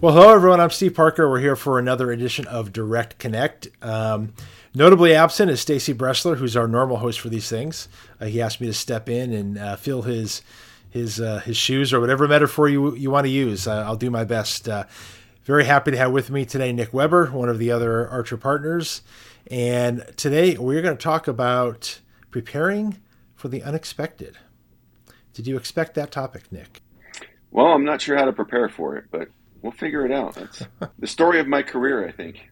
Well, hello everyone. I'm Steve Parker. We're here for another edition of Direct Connect. Um, notably absent is Stacy Bresler, who's our normal host for these things. Uh, he asked me to step in and uh, fill his his uh, his shoes or whatever metaphor you you want to use. Uh, I'll do my best. Very happy to have with me today Nick Weber, one of the other Archer partners, and today we're going to talk about preparing for the unexpected. Did you expect that topic, Nick? Well, I'm not sure how to prepare for it, but we'll figure it out. That's the story of my career, I think.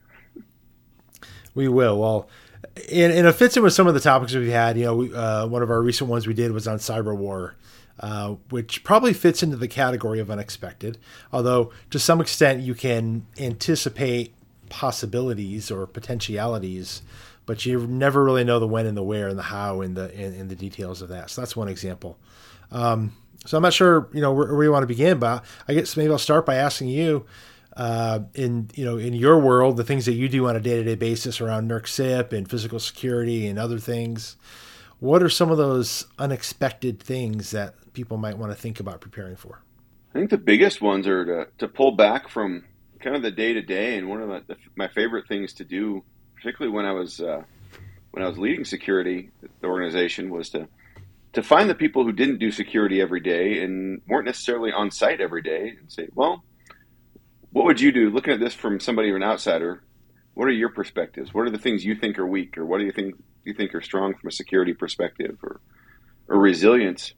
We will. Well, and, and it fits in with some of the topics we've had. You know, we, uh, one of our recent ones we did was on cyber war, uh, which probably fits into the category of unexpected. Although, to some extent, you can anticipate possibilities or potentialities, but you never really know the when and the where and the how and the and, and the details of that. So that's one example. Um, so I'm not sure, you know, where, where you want to begin, but I guess maybe I'll start by asking you, uh, in you know, in your world, the things that you do on a day-to-day basis around NERC CIP and physical security and other things. What are some of those unexpected things that people might want to think about preparing for? I think the biggest ones are to, to pull back from kind of the day to day, and one of the, the, my favorite things to do, particularly when I was uh, when I was leading security, the organization was to to find the people who didn't do security every day and weren't necessarily on site every day and say, well, what would you do looking at this from somebody or an outsider? What are your perspectives? What are the things you think are weak or what do you think you think are strong from a security perspective or, or resilience?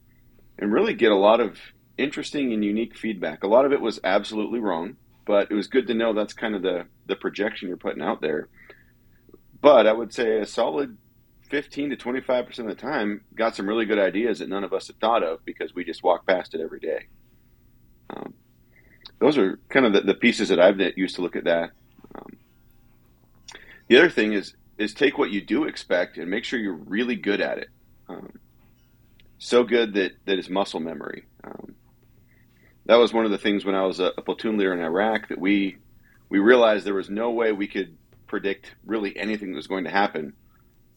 And really get a lot of interesting and unique feedback. A lot of it was absolutely wrong, but it was good to know that's kind of the, the projection you're putting out there. But I would say a solid 15 to 25% of the time got some really good ideas that none of us had thought of because we just walk past it every day. Um, those are kind of the, the, pieces that I've used to look at that. Um, the other thing is is take what you do expect and make sure you're really good at it. Um, so good that that is muscle memory. Um, that was one of the things when I was a, a platoon leader in Iraq that we we realized there was no way we could predict really anything that was going to happen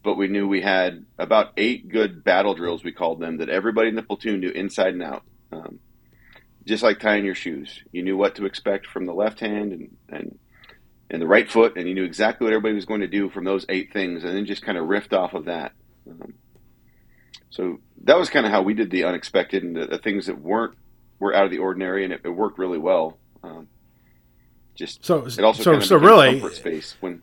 but we knew we had about eight good battle drills, we called them, that everybody in the platoon knew inside and out. Um, just like tying your shoes. You knew what to expect from the left hand and, and, and the right foot, and you knew exactly what everybody was going to do from those eight things, and then just kind of riffed off of that. Um, so that was kind of how we did the unexpected and the, the, things that weren't were out of the ordinary, and it, it worked really well. Um, just so it also so, kind of so really space when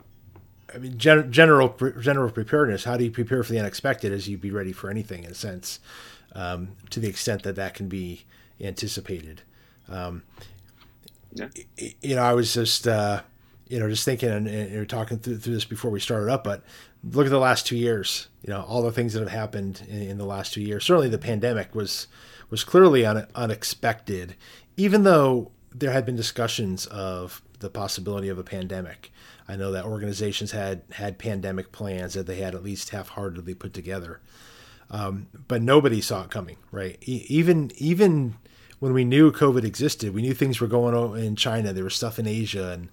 I mean, gen- general general preparedness. How do you prepare for the unexpected? As you be ready for anything, in a sense, um, to the extent that that can be anticipated. Um, yeah. You know, I was just uh, you know just thinking and, and talking through, through, this before we started up, but look at the last two years. You know, all the things that have happened in, in the last two years. Certainly, the pandemic was was clearly un- unexpected, even though there had been discussions of the possibility of a pandemic. I know that organizations had had pandemic plans that they had at least half-heartedly put together, um, but nobody saw it coming. Right? E- even even when we knew COVID existed, we knew things were going on in China. There was stuff in Asia, and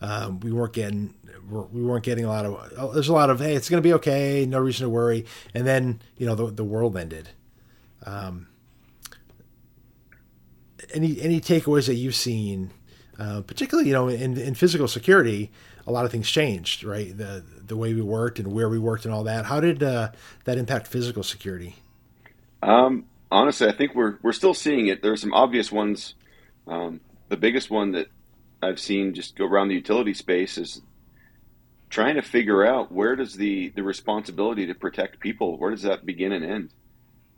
um, we weren't getting we weren't getting a lot of. Oh, there's a lot of hey, it's going to be okay, no reason to worry. And then you know the the world ended. Um, any any takeaways that you've seen, uh, particularly you know in in physical security? a lot of things changed, right? The the way we worked and where we worked and all that. How did uh, that impact physical security? Um, honestly, I think we're we're still seeing it. There are some obvious ones. Um, the biggest one that I've seen just go around the utility space is trying to figure out where does the the responsibility to protect people where does that begin and end.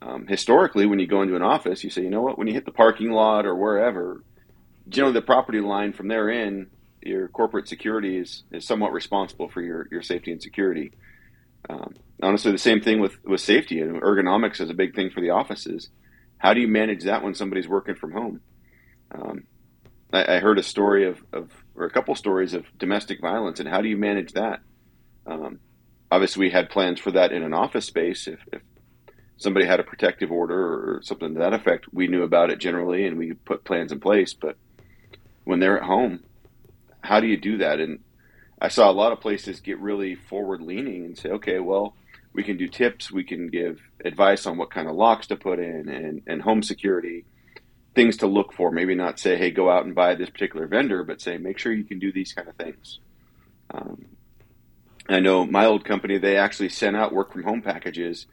Um, historically, when you go into an office, you say, you know what, when you hit the parking lot or wherever, generally the property line from there in your corporate security is, is somewhat responsible for your, your safety and security. Um, honestly, the same thing with, with safety and ergonomics is a big thing for the offices. How do you manage that when somebody's working from home? Um, I, I, heard a story of, of, or a couple stories of domestic violence, and how do you manage that? Um, obviously, we had plans for that in an office space. If, if somebody had a protective order or something to that effect, we knew about it generally, and we put plans in place. But when they're at home, how do you do that? And I saw a lot of places get really forward leaning and say, okay, well, we can do tips, we can give advice on what kind of locks to put in and, and home security, things to look for. Maybe not say, hey, go out and buy this particular vendor, but say, make sure you can do these kind of things. Um, I know my old company, they actually sent out work from home packages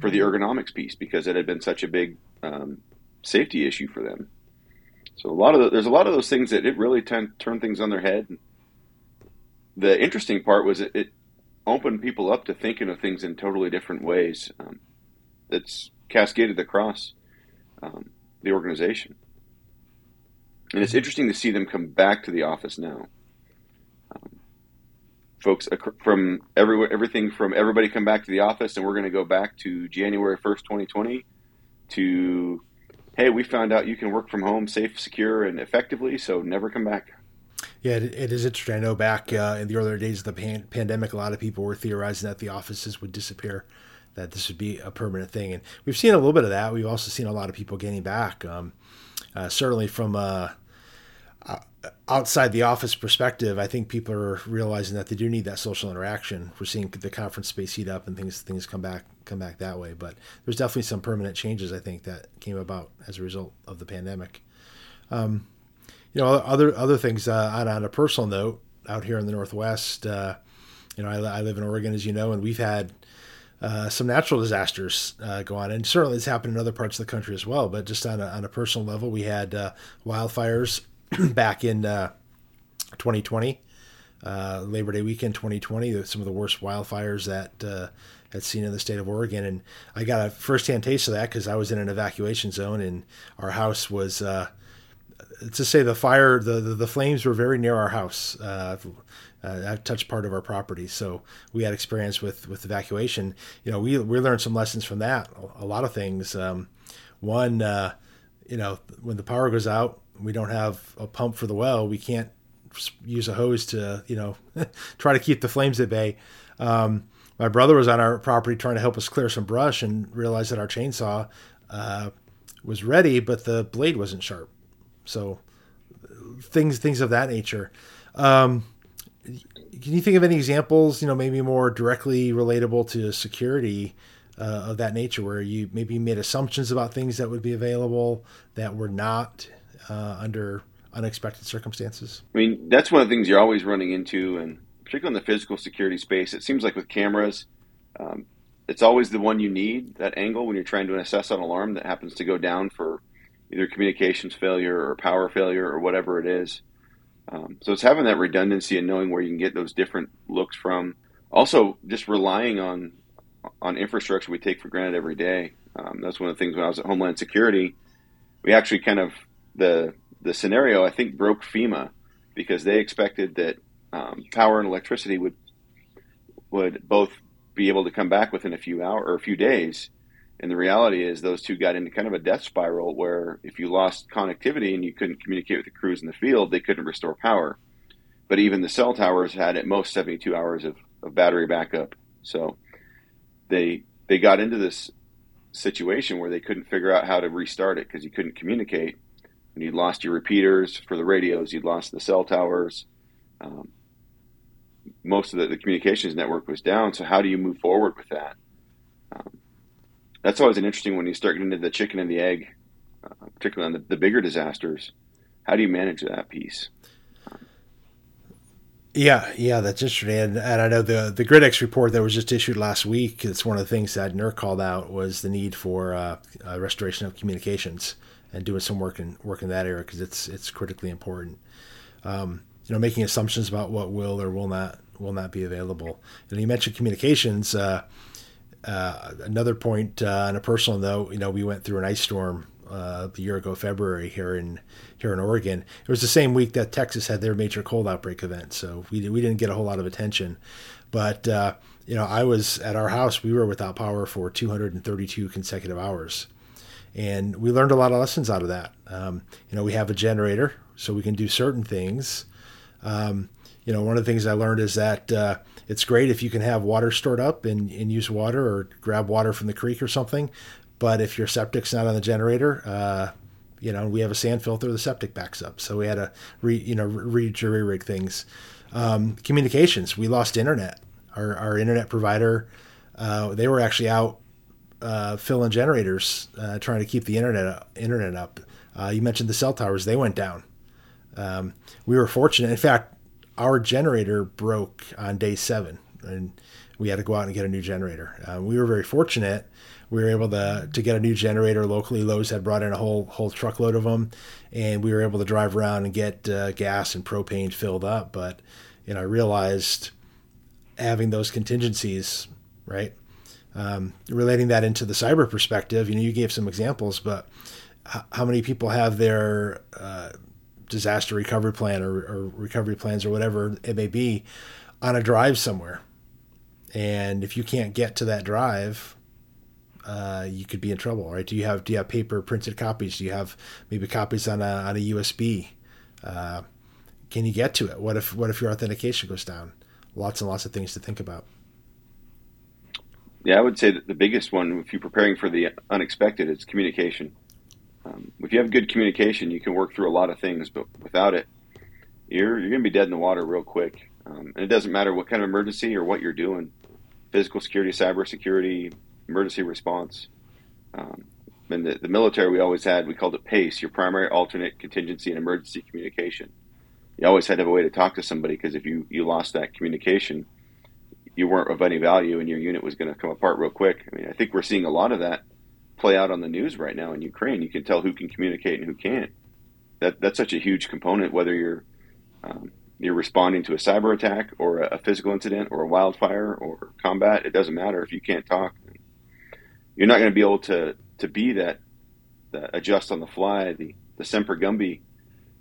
for the ergonomics piece because it had been such a big um, safety issue for them. So a lot of the, there's a lot of those things that it really tend, turn things on their head. The interesting part was it, it opened people up to thinking of things in totally different ways. Um, cascaded across um, the organization, and it's interesting to see them come back to the office now. Um, folks from every everything from everybody come back to the office, and we're going to go back to January first, twenty twenty, to hey, we found out you can work from home safe, secure, and effectively, so never come back. Yeah, it, it is interesting. I know back uh, in the earlier days of the pan- pandemic, a lot of people were theorizing that the offices would disappear, that this would be a permanent thing. And we've seen a little bit of that. We've also seen a lot of people getting back. Um, uh, certainly from uh, outside the office perspective, I think people are realizing that they do need that social interaction. We're seeing the conference space heat up and things things come back come back that way. But there's definitely some permanent changes I think that came about as a result of the pandemic. Um, you know, other other things uh, on, on a personal note, out here in the Northwest, uh, you know, I, I, live in Oregon, as you know, and we've had uh, some natural disasters uh, go on, and certainly it's happened in other parts of the country as well. But just on a, on a personal level, we had uh, wildfires back in 2020, uh, Labor Day weekend 2020, some of the worst wildfires that had seen in the state of Oregon. And I got a firsthand taste of that because I was in an evacuation zone and our house was, uh, to say the fire, the, the, the, flames were very near our house. Uh, uh, touched part of our property, so we had experience with with evacuation. You know, we we learned some lessons from that. A lot of things. Um, one, uh, you know, when the power goes out, we don't have a pump for the well. We can't use a hose to, you know, try to keep the flames at bay. Um, my brother was on our property trying to help us clear some brush and realized that our chainsaw uh, was ready, but the blade wasn't sharp. So things things of that nature. Um, can you think of any examples? You know, maybe more directly relatable to security uh, of that nature, where you maybe made assumptions about things that would be available that were not uh, under unexpected circumstances. I mean, that's one of the things you're always running into, and particularly in the physical security space, it seems like with cameras, um, it's always the one you need, that angle when you're trying to assess an alarm that happens to go down for either communications failure or power failure or whatever it is. Um, so it's having that redundancy and knowing where you can get those different looks from. Also, just relying on on infrastructure we take for granted every day. Um, that's one of the things when I was at Homeland Security, we actually kind of the the scenario I think broke FEMA because they expected that um, power and electricity would would both be able to come back within a few hours or a few days. And the reality is, those two got into kind of a death spiral where if you lost connectivity and you couldn't communicate with the crews in the field, they couldn't restore power. But even the cell towers had at most 72 hours of, of battery backup. So they they got into this situation where they couldn't figure out how to restart it because you couldn't communicate. And you'd lost your repeaters for the radios, you'd lost the cell towers. Um, most of the, the, communications network was down. So how do you move forward with that? That's always an interesting when you start getting into the chicken and the egg, uh, particularly on the, the, bigger disasters. How do you manage that piece? Yeah, yeah, that's interesting. And, and I know the the GridEx report that was just issued last week. It's one of the things that NERC called out was the need for uh, restoration of communications and doing some work in work in that area because it's it's critically important. Um, you know, making assumptions about what will or will not will not be available. And you mentioned communications. Uh, uh, another point uh, on a personal note, you know, we went through an ice storm uh, a year ago, February here in here in Oregon. It was the same week that Texas had their major cold outbreak event, so we we didn't get a whole lot of attention. But uh, you know, I was at our house. We were without power for 232 consecutive hours, and we learned a lot of lessons out of that. Um, you know, we have a generator, so we can do certain things um, you know, one of the things I learned is that uh, it's great if you can have water stored up and, and use water or grab water from the creek or something. But if your septic's not on the generator, uh, you know, we have a sand filter, the septic backs up. So we had to re, you know, re jury rig things. Um, communications, we lost internet. Our, our internet provider, uh, they were actually out uh, filling generators, uh, trying to keep the internet internet up. Uh, you mentioned the cell towers; they went down. Um, we were fortunate. In fact, our generator broke on day seven, and we had to go out and get a new generator. Uh, we were very fortunate. We were able to to get a new generator locally. Lowe's had brought in a whole whole truckload of them, and we were able to drive around and get uh, gas and propane filled up. But you know, I realized having those contingencies, right? Um, relating that into the cyber perspective, you know, you gave some examples, but how many people have their uh, disaster recovery plan or, or, recovery plans or whatever it may be on a drive somewhere? And if you can't get to that drive, uh, you could be in trouble, right? Do you have do you have paper printed copies? Do you have maybe copies on a on a USB? Uh, can you get to it? What if what if your authentication goes down? Lots and lots of things to think about. Yeah, I would say that the biggest one, if you're preparing for the unexpected, is communication. Um, if you have good communication, you can work through a lot of things, but without it, you're you're going to be dead in the water real quick. Um, and it doesn't matter what kind of emergency or what you're doing, physical security, cyber security, emergency response. Um, in the, the military, we always had we called it PACE, your primary, alternate, contingency, and emergency communication. You always had to have a way to talk to somebody because if you you lost that communication, you weren't of any value, and your unit was going to come apart real quick. I mean, I think we're seeing a lot of that play out on the news right now in Ukraine. You can tell who can communicate and who can't. That that's such a huge component. Whether you're um, you're responding to a cyber attack or a, a, physical incident or a wildfire or combat, it doesn't matter if you can't talk. You're not going to be able to to be that, that adjust on the fly, the the semper gumby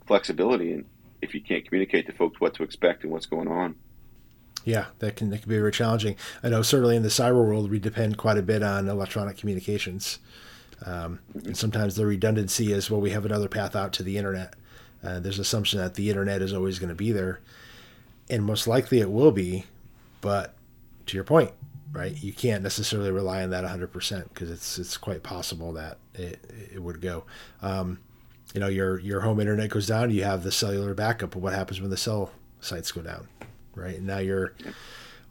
flexibility, and if you can't communicate to folks what to expect and what's going on. Yeah, that can that can be very challenging. I know certainly in the cyber world we depend quite a bit on electronic communications, um, and sometimes the redundancy is well we have another path out to the internet. Uh, there's assumption that the internet is always going to be there, and most likely it will be, but to your point, right? You can't necessarily rely on that 100% because it's it's quite possible that it, it would go. Um, you know, your your home internet goes down, you have the cellular backup, but what happens when the cell sites go down? Right? And now you're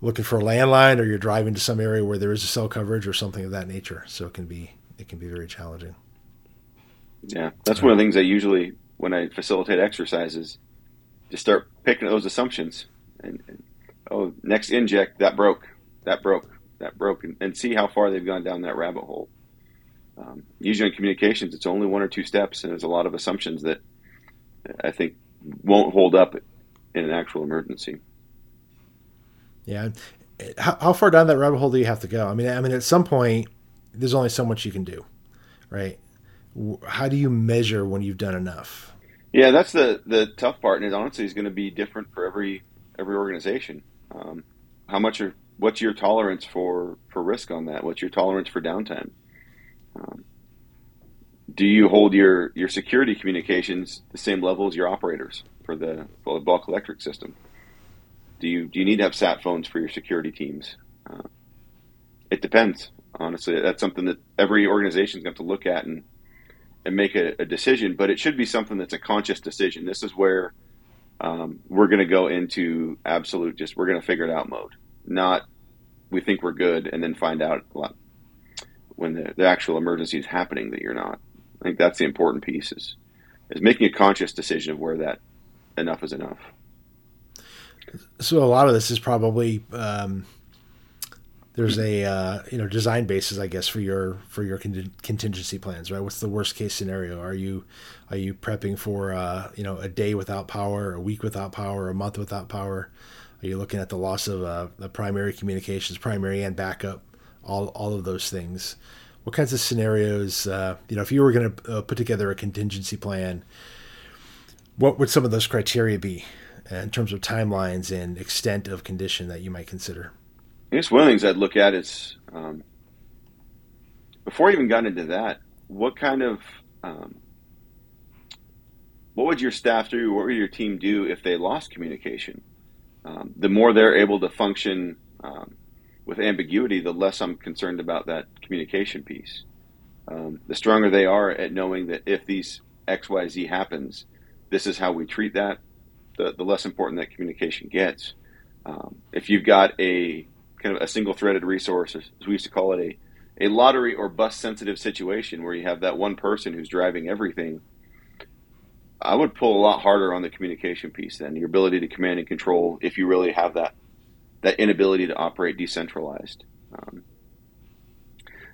looking for a landline or you're driving to some area where there is a cell coverage or something of that nature. So it can be it can be very challenging. Yeah, that's one of the things I usually when I facilitate exercises, just start picking those assumptions and, and oh, next inject that broke, that broke, that broke, and, and, see how far they've gone down that rabbit hole. Um, usually in communications, it's only one or two steps, and there's a lot of assumptions that I think won't hold up in an actual emergency. Yeah. How, how far down that rabbit hole do you have to go? I mean, I mean, at some point, there's only so much you can do, right? How do you measure when you've done enough? Yeah, that's the the tough part, and it honestly is going to be different for every every organization. Um, how much are what's your tolerance for for risk on that? What's your tolerance for downtime? Um, do you hold your your security communications the same level as your operators for the, for the bulk electric system? Do you do you need to have sat phones for your security teams? Uh, it depends. Honestly, that's something that every organization is going to look at and and make a, a, decision. But it should be something that's a conscious decision. This is where um, we're going to go into absolute just we're going to figure it out mode. Not we think we're good and then find out when the, the actual emergency is happening that you're not. I think that's the important piece is is making a conscious decision of where that enough is enough. So a lot of this is probably um, there's a uh, you know design basis, I guess, for your for your contingency plans, right? What's the worst case scenario? Are you are you prepping for uh, you know a day without power, a week without power, a month without power? Are you looking at the loss of uh, primary communications, primary and backup, all all of those things? What kinds of scenarios? Uh, you know, if you were going to uh, put together a contingency plan, what would some of those criteria be? In terms of timelines and extent of condition that you might consider? I guess one of the things I'd look at is um, before I even got into that, what kind of um, what would your staff do? What would your team do if they lost communication? Um, the more they're able to function um, with ambiguity, the less I'm concerned about that communication piece. Um, the stronger they are at knowing that if these X Y Z happens, this is how we treat that the, the less important that communication gets. Um, if you've got a kind of a single threaded resource, as we used to call it, a, a lottery or bus sensitive situation where you have that one person who's driving everything, I would pull a lot harder on the communication piece then, your ability to command and control if you really have that that inability to operate decentralized. Um,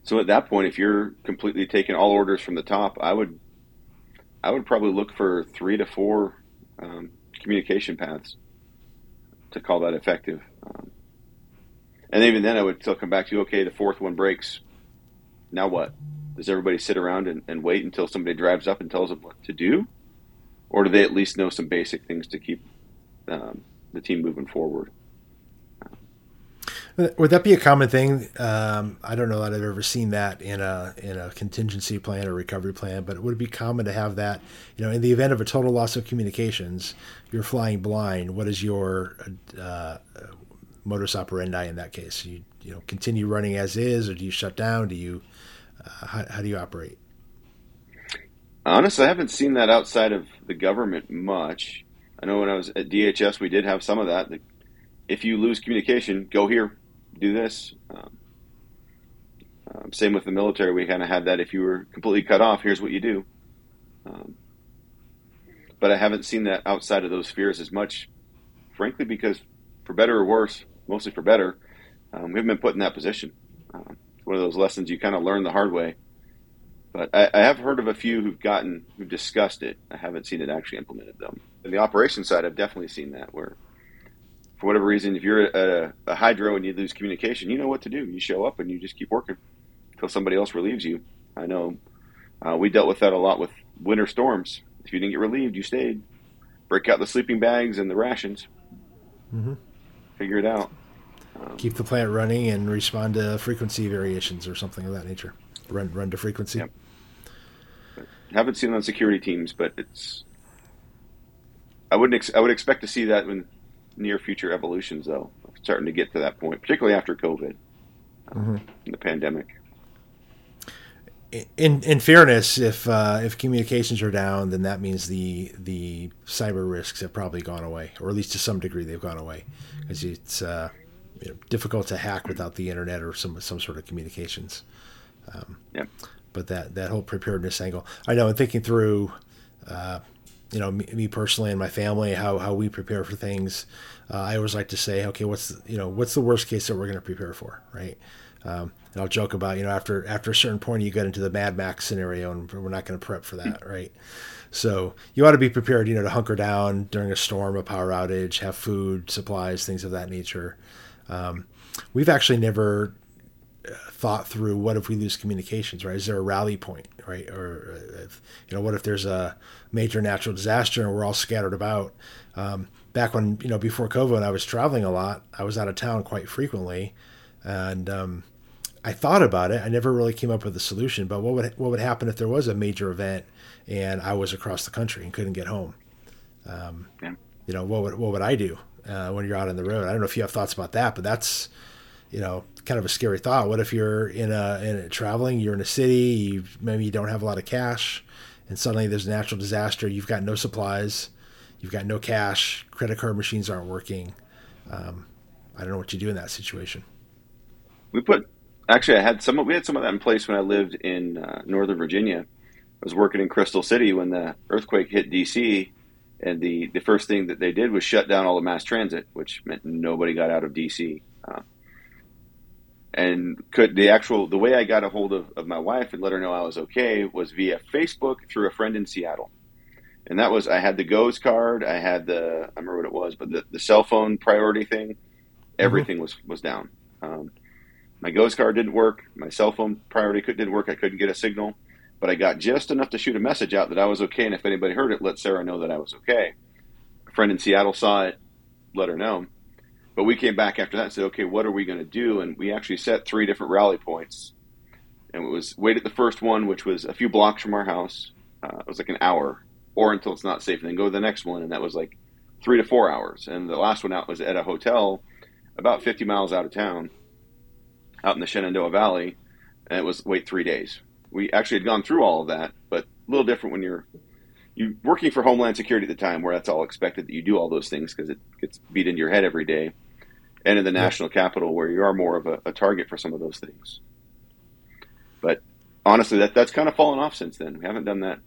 so at that point, if you're completely taking all orders from the top, I would I would probably look for three to four um, communication paths to call that effective. Um, and even then, I would still come back to okay, the fourth one breaks. Now what? Does everybody sit around and, and wait until somebody drives up and tells them what to do, or do they at least know some basic things to keep um, the team moving forward? Would that be a common thing? Um, I don't know that I've ever seen that in a in a contingency plan or recovery plan, but it would be common to have that? You know, in the event of a total loss of communications, you're flying blind. What is your uh, modus operandi in that case? You you know continue running as is, or do you shut down? Do you uh, how, how do you operate? Honestly, I haven't seen that outside of the government much. I know when I was at DHS, we did have some of that. If you lose communication, go here do this. Um, um, same with the military. We kind of had that. If you were completely cut off, here's what you do. Um, but I haven't seen that outside of those spheres as much, frankly, because for better or worse, mostly for better, um, we haven't been put in that position. Um, one of those lessons you kind of learn the hard way. But I, I, have heard of a few who've gotten who've discussed it. I haven't seen it actually implemented though. In the operations side, I've definitely seen that where for whatever reason, if you're a, a, hydro and you lose communication, you know what to do. You show up and you just keep working until somebody else relieves you. I know uh, we dealt with that a lot with winter storms. If you didn't get relieved, you stayed. Break out the sleeping bags and the rations. Mm-hmm. Figure it out. Um, keep the plant running and respond to frequency variations or something of that nature. Run run to frequency. Yep. Haven't seen it on security teams, but it's. I wouldn't. Ex- I would expect to see that when near future evolutions, though, starting to get to that point, particularly after COVID mm-hmm. the pandemic. In in fairness, if uh, if communications are down, then that means the the cyber risks have probably gone away, or at least to some degree they've gone away, because it's uh, you know, difficult to hack without the internet or some some sort of communications. Um, yeah. But that that whole preparedness angle, I know. In thinking through uh, you know me, me, personally and my family how how we prepare for things. Uh, i always like to say okay what's the, you know what's the worst case that we're going to prepare for right? Um, and i'll joke about you know after after a certain point you get into the mad max scenario and we're not going to prep for that right? So you ought to be prepared you know to hunker down during a storm a power outage have food supplies things of that nature. Um, we've actually never thought through what if we lose communications, right? Is there a rally point, right? Or, if, you know, what if there's a major natural disaster and we're all scattered about? Um, back when, you know, before COVID, I was traveling a lot, I was out of town quite frequently. And um, I thought about it. I never really came up with a solution, but what would, what would happen if there was a major event and I was across the country and couldn't get home? Um, yeah. You know, what would, what would I do uh, when you're out on the road? I don't know if you have thoughts about that, but that's, you know, kind of a scary thought. What if you're in a, in a traveling, you're in a city, you maybe you don't have a lot of cash, and suddenly there's a natural disaster. You've got no supplies, you've got no cash, credit card machines aren't working. Um, I don't know what you do in that situation. We put actually, I had some. We had some of that in place when I lived in uh, Northern Virginia. I was working in Crystal City when the earthquake hit DC, and the the first thing that they did was shut down all the mass transit, which meant nobody got out of DC. Uh, and could the actual the way I got a hold of, of my wife and let her know I was okay was via Facebook through a friend in Seattle. And that was I had the GOES card, I had the I remember what it was, but the, the cell phone priority thing, everything mm-hmm. was was down. Um, my GOES card didn't work, my cell phone priority could, didn't work, I couldn't get a signal, but I got just enough to shoot a message out that I was okay, and if anybody heard it, let Sarah know that I was okay. A friend in Seattle saw it, let her know but we came back after that and said, okay, what are we going to do? And we actually set three different rally points. And it was wait at the first one, which was a few blocks from our house. Uh, it was like an hour, or until it's not safe, and then go to the next one, and that was like three to four hours. And the last one out was at a hotel about 50 miles out of town, out in the Shenandoah Valley, and it was wait three days. We actually had gone through all of that, but a little different when you're you working for Homeland Security at the time, where that's all expected that you do all those things because it gets beat into your head every day, and in the national capital where you are more of a, a, target for some of those things. But honestly, that that's kind of fallen off since then. We haven't done that.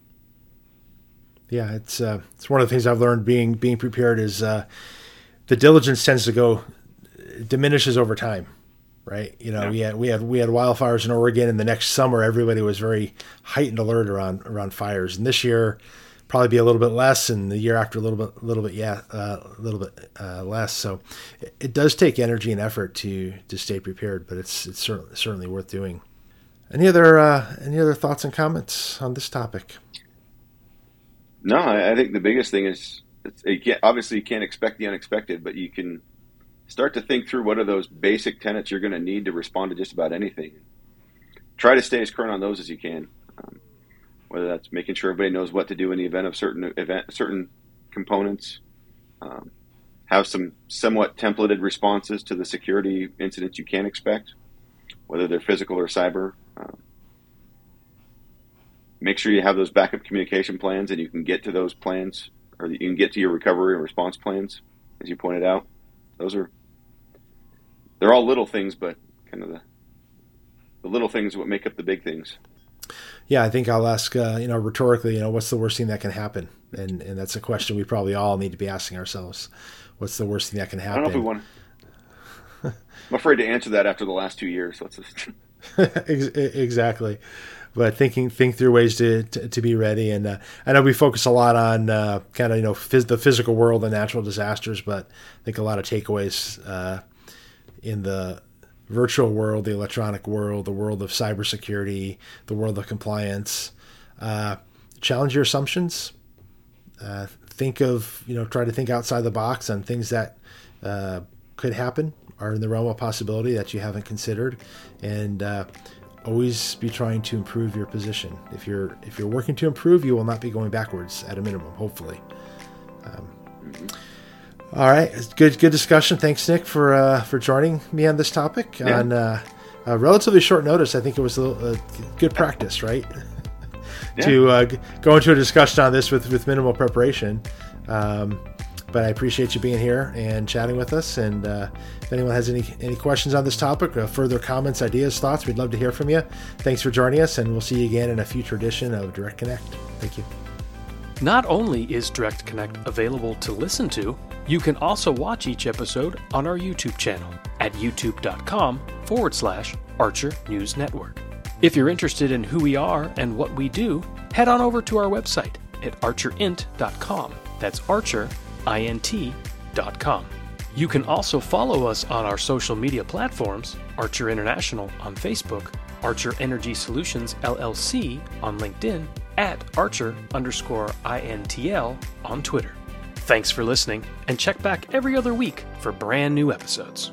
Yeah, it's uh, it's one of the things I've learned being being prepared is uh, the diligence tends to go diminishes over time right? You know, yeah. we had we had we had wildfires in Oregon, and the next summer everybody was very heightened alert around around fires. And this year, probably be a little bit less, and the year after a little bit, a little bit, yeah, uh, a little bit uh, less. So it, it, does take energy and effort to to stay prepared, but it's it's certainly certainly worth doing. Any other uh, any other thoughts and comments on this topic? No, I, think the biggest thing is you obviously you can't expect the unexpected, but you can start to think through what are those basic tenets you're going to need to respond to just about anything. Try to stay as current on those as you can. Um, whether that's making sure everybody knows what to do in the event of certain event, certain components. Um, have some somewhat templated responses to the security incidents you can expect, whether they're physical or cyber. Um, make sure you have those backup communication plans and you can get to those plans or you can get to your recovery and response plans, as you pointed out. Those are they're all little things, but kind of the the little things what make up the big things. Yeah, I think I'll ask, uh, you know, rhetorically, you know, what's the worst thing that can happen? And and that's a question we probably all need to be asking ourselves. What's the worst thing that can happen? I don't know if we want. I'm afraid to answer that after the last two years. So just... exactly, but thinking think through ways to to, to be ready. And uh, I know we focus a lot on uh, kind of you know phys- the physical world and natural disasters, but I think a lot of takeaways uh, in the virtual world, the electronic world, the world of cybersecurity, the world of compliance. Uh, challenge your assumptions. Uh, think of, you know, try to think outside the box on things that uh, could happen, are in the realm of possibility that you haven't considered, and uh, always be trying to improve your position. If you're if you're working to improve, you will not be going backwards at a minimum, hopefully. Um, mm-hmm. All right, good good discussion. Thanks, Nick, for uh, for joining me on this topic yeah. on uh, a relatively short notice. I think it was a, a good practice, right? Yeah. to uh, go into a discussion on this with with minimal preparation. Um, but I appreciate you being here and chatting with us. And uh, if anyone has any any questions on this topic, or further comments, ideas, thoughts, we'd love to hear from you. Thanks for joining us, and we'll see you again in a future edition of Direct Connect. Thank you. Not only is Direct Connect available to listen to, you can also watch each episode on our YouTube channel at youtube.com forward slash Archer News Network. If you're interested in who we are and what we do, head on over to our website at archerint.com. That's archerint.com. You can also follow us on our social media platforms Archer International on Facebook, Archer Energy Solutions LLC on LinkedIn, at Archer underscore INTL on Twitter. Thanks for listening, and check back every other week for brand new episodes.